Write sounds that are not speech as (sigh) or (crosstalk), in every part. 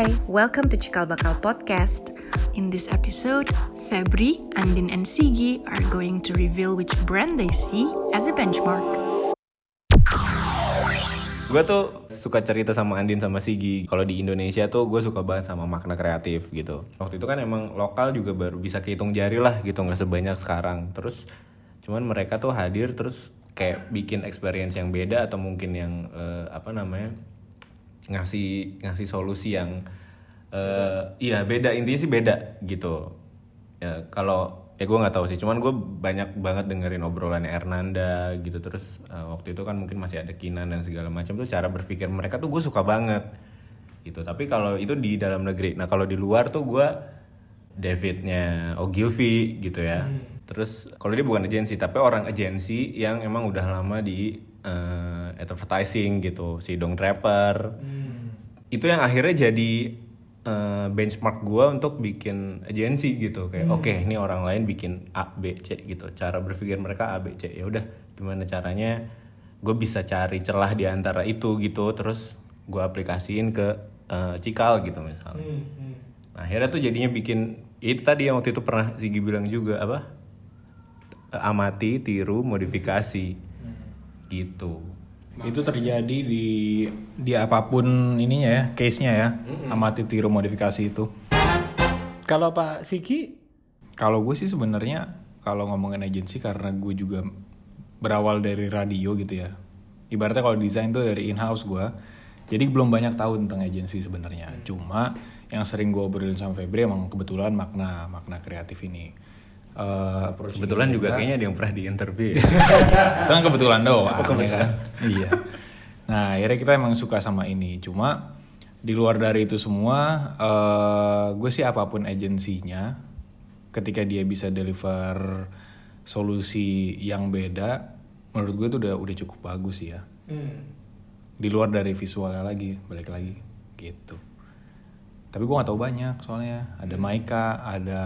Hai, welcome to Cikal Bakal Podcast. In this episode, Febri, Andin, and Sigi are going to reveal which brand they see as a benchmark. Gue tuh suka cerita sama Andin sama Sigi. Kalau di Indonesia tuh gue suka banget sama makna kreatif gitu. Waktu itu kan emang lokal juga baru bisa kehitung jari lah gitu, nggak sebanyak sekarang. Terus cuman mereka tuh hadir terus kayak bikin experience yang beda atau mungkin yang eh, apa namanya ngasih ngasih solusi yang eh iya beda. Intinya sih beda gitu. Ya kalau ya gue nggak tahu sih. Cuman gue banyak banget dengerin obrolannya Ernanda gitu. Terus eh, waktu itu kan mungkin masih ada Kinan dan segala macam. Tuh cara berpikir mereka tuh gue suka banget gitu. Tapi kalau itu di dalam negeri. Nah kalau di luar tuh gue Davidnya Ogilvy gitu ya. Terus kalau dia bukan agensi tapi orang agensi yang emang udah lama di eh, advertising gitu si Dong Draper itu yang akhirnya jadi eh, benchmark gue untuk bikin agensi gitu. Kayak oke ini orang lain bikin A B C gitu. Cara berpikir mereka A B C. Ya udah gimana caranya? Gue bisa cari celah di antara itu gitu. Terus gue aplikasiin ke eh, Cikal gitu misalnya. Nah, akhirnya tuh jadinya bikin ya itu tadi yang waktu itu pernah Sigi bilang juga apa? Amati tiru modifikasi gitu Itu terjadi di di apa pun ininya ya, case-nya ya. Amati tiru modifikasi itu. Kalau Pak Sigi, Kalau gue sih sebenarnya kalau ngomongin agensi karena gue juga berawal dari radio gitu ya. Ibaratnya kalau desain tuh dari in-house gue. Jadi belum banyak tahu tentang agensi sebenarnya. Cuma yang sering gue obrolin sama Febri emang kebetulan makna makna kreatif ini. Eh, approaching kebetulan juga kita- kayaknya ada yang pernah di interview ya. (laughs) itu kan kebetulan doang. Ya kan? iya. Nah akhirnya kita emang suka sama ini. Cuma di luar dari itu semua eh gue sih apa pun agensinya ketika dia bisa deliver solusi yang beda menurut gue itu udah udah cukup bagus sih ya di luar dari visualnya lagi balik lagi. Gitu tapi gue nggak tahu banyak soalnya ada Maika ada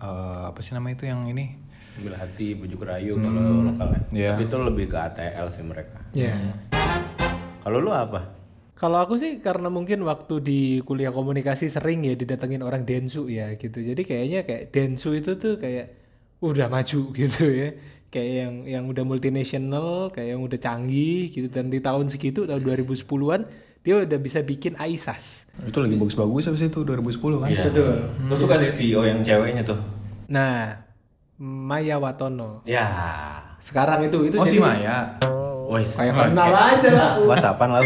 eh, apa sih nama itu yang ini Ambil hati, bujuk rayu kalau lokal kan. Iya. Tapi itu lebih ke ATL sih mereka. ya. Kalau lu apa? Kalau aku sih karena mungkin waktu di kuliah komunikasi sering ya didatengin orang Densu ya gitu. Jadi kayaknya kayak Densu itu tuh kayak udah maju (laughs) gitu ya. Kayak yang yang udah multinational, kayak yang udah canggih gitu dan di tahun segitu tahun 2010-an dia udah bisa bikin AISAS. itu lagi bagus-bagus habis itu 2010 kan Betul. Lu suka sih CEO yang ceweknya tuh? Nah, Maya Watono. Ya. Sekarang itu itu oh si jadi Maya Wes. kayak kenal aja lah. (laughs) WhatsAppan lah.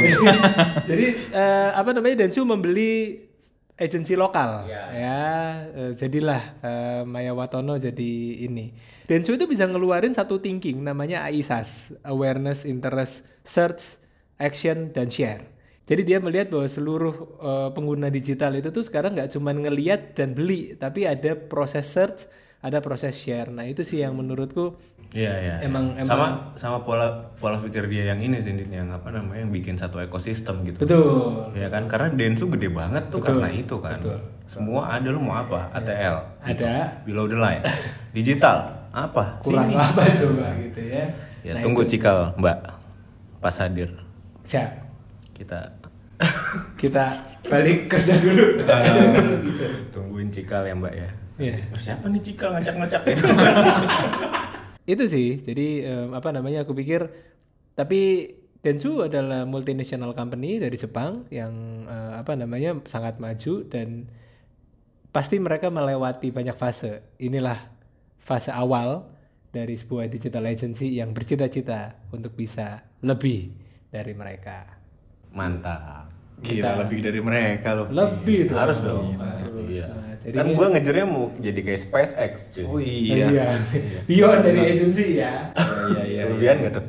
(laughs) Jadi eh, apa namanya Densu membeli agensi lokal ya, eh, jadilah eh, Maya Watono jadi ini. Densu itu bisa ngeluarin satu thinking namanya AISAS, awareness, interest, search, action dan share. Jadi dia melihat bahwa seluruh eh, pengguna digital itu tuh sekarang nggak cuma ngeliat dan beli, tapi ada proses search, ada proses share. Nah itu sih yang menurutku Iya, iya. Emang- iya. emang- sama sama pola pola pikir dia yang ini sih yang apa namanya yang bikin satu ekosistem gitu. betul. Ya kan karena Densu gede banget tuh karena itu kan. betul. Semua ada lu mau apa? ATL. Ada Below the line. Digital apa? kurang Sini. apa coba gitu ya. Ya Nah, tunggu itu. Cikal, Mbak. Pas hadir Siap. Kita (laughs) kita balik kerja dulu. (laughs) tungguin Cikal ya, Mbak ya. Iya. Oh, siapa nih Cikal ngacak-ngacak itu? (laughs) Itu sih. Jadi em, apa namanya? Aku pikir tapi Densu adalah multinational company dari Jepang yang eh, apa namanya sangat maju dan pasti mereka melewati banyak fase. Inilah fase awal dari sebuah digital agency yang bercita-cita untuk bisa lebih dari mereka. Mantap. Gila lebih dari mereka loh Lebih dong. Harus dong. Iya. Nah, jadi kan gua ngejarnya mau jadi kayak SpaceX cuy. oh iya. iya (laughs) Beyond dari agency ya. iya iya Kelebihan gak tuh?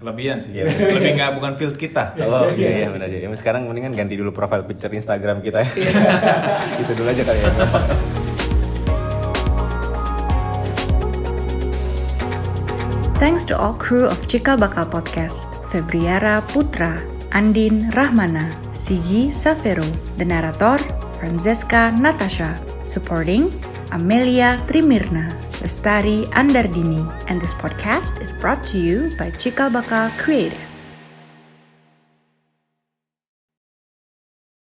kelebihan sih Iya. lebih nggak bukan field kita (laughs) Oh iya iya benar ya. Sekarang mendingan ganti dulu profile picture Instagram kita ya. (laughs) Itu dulu aja kali ya. Thanks to all crew of Cikal Bakal Podcast, Febriara Putra, Andin Rahmana, Sigi Savero, the narrator, Francesca Natasha, supporting Amelia Trimirna, Lestari Andardini, and this podcast is brought to you by Cikal Bakal Creative.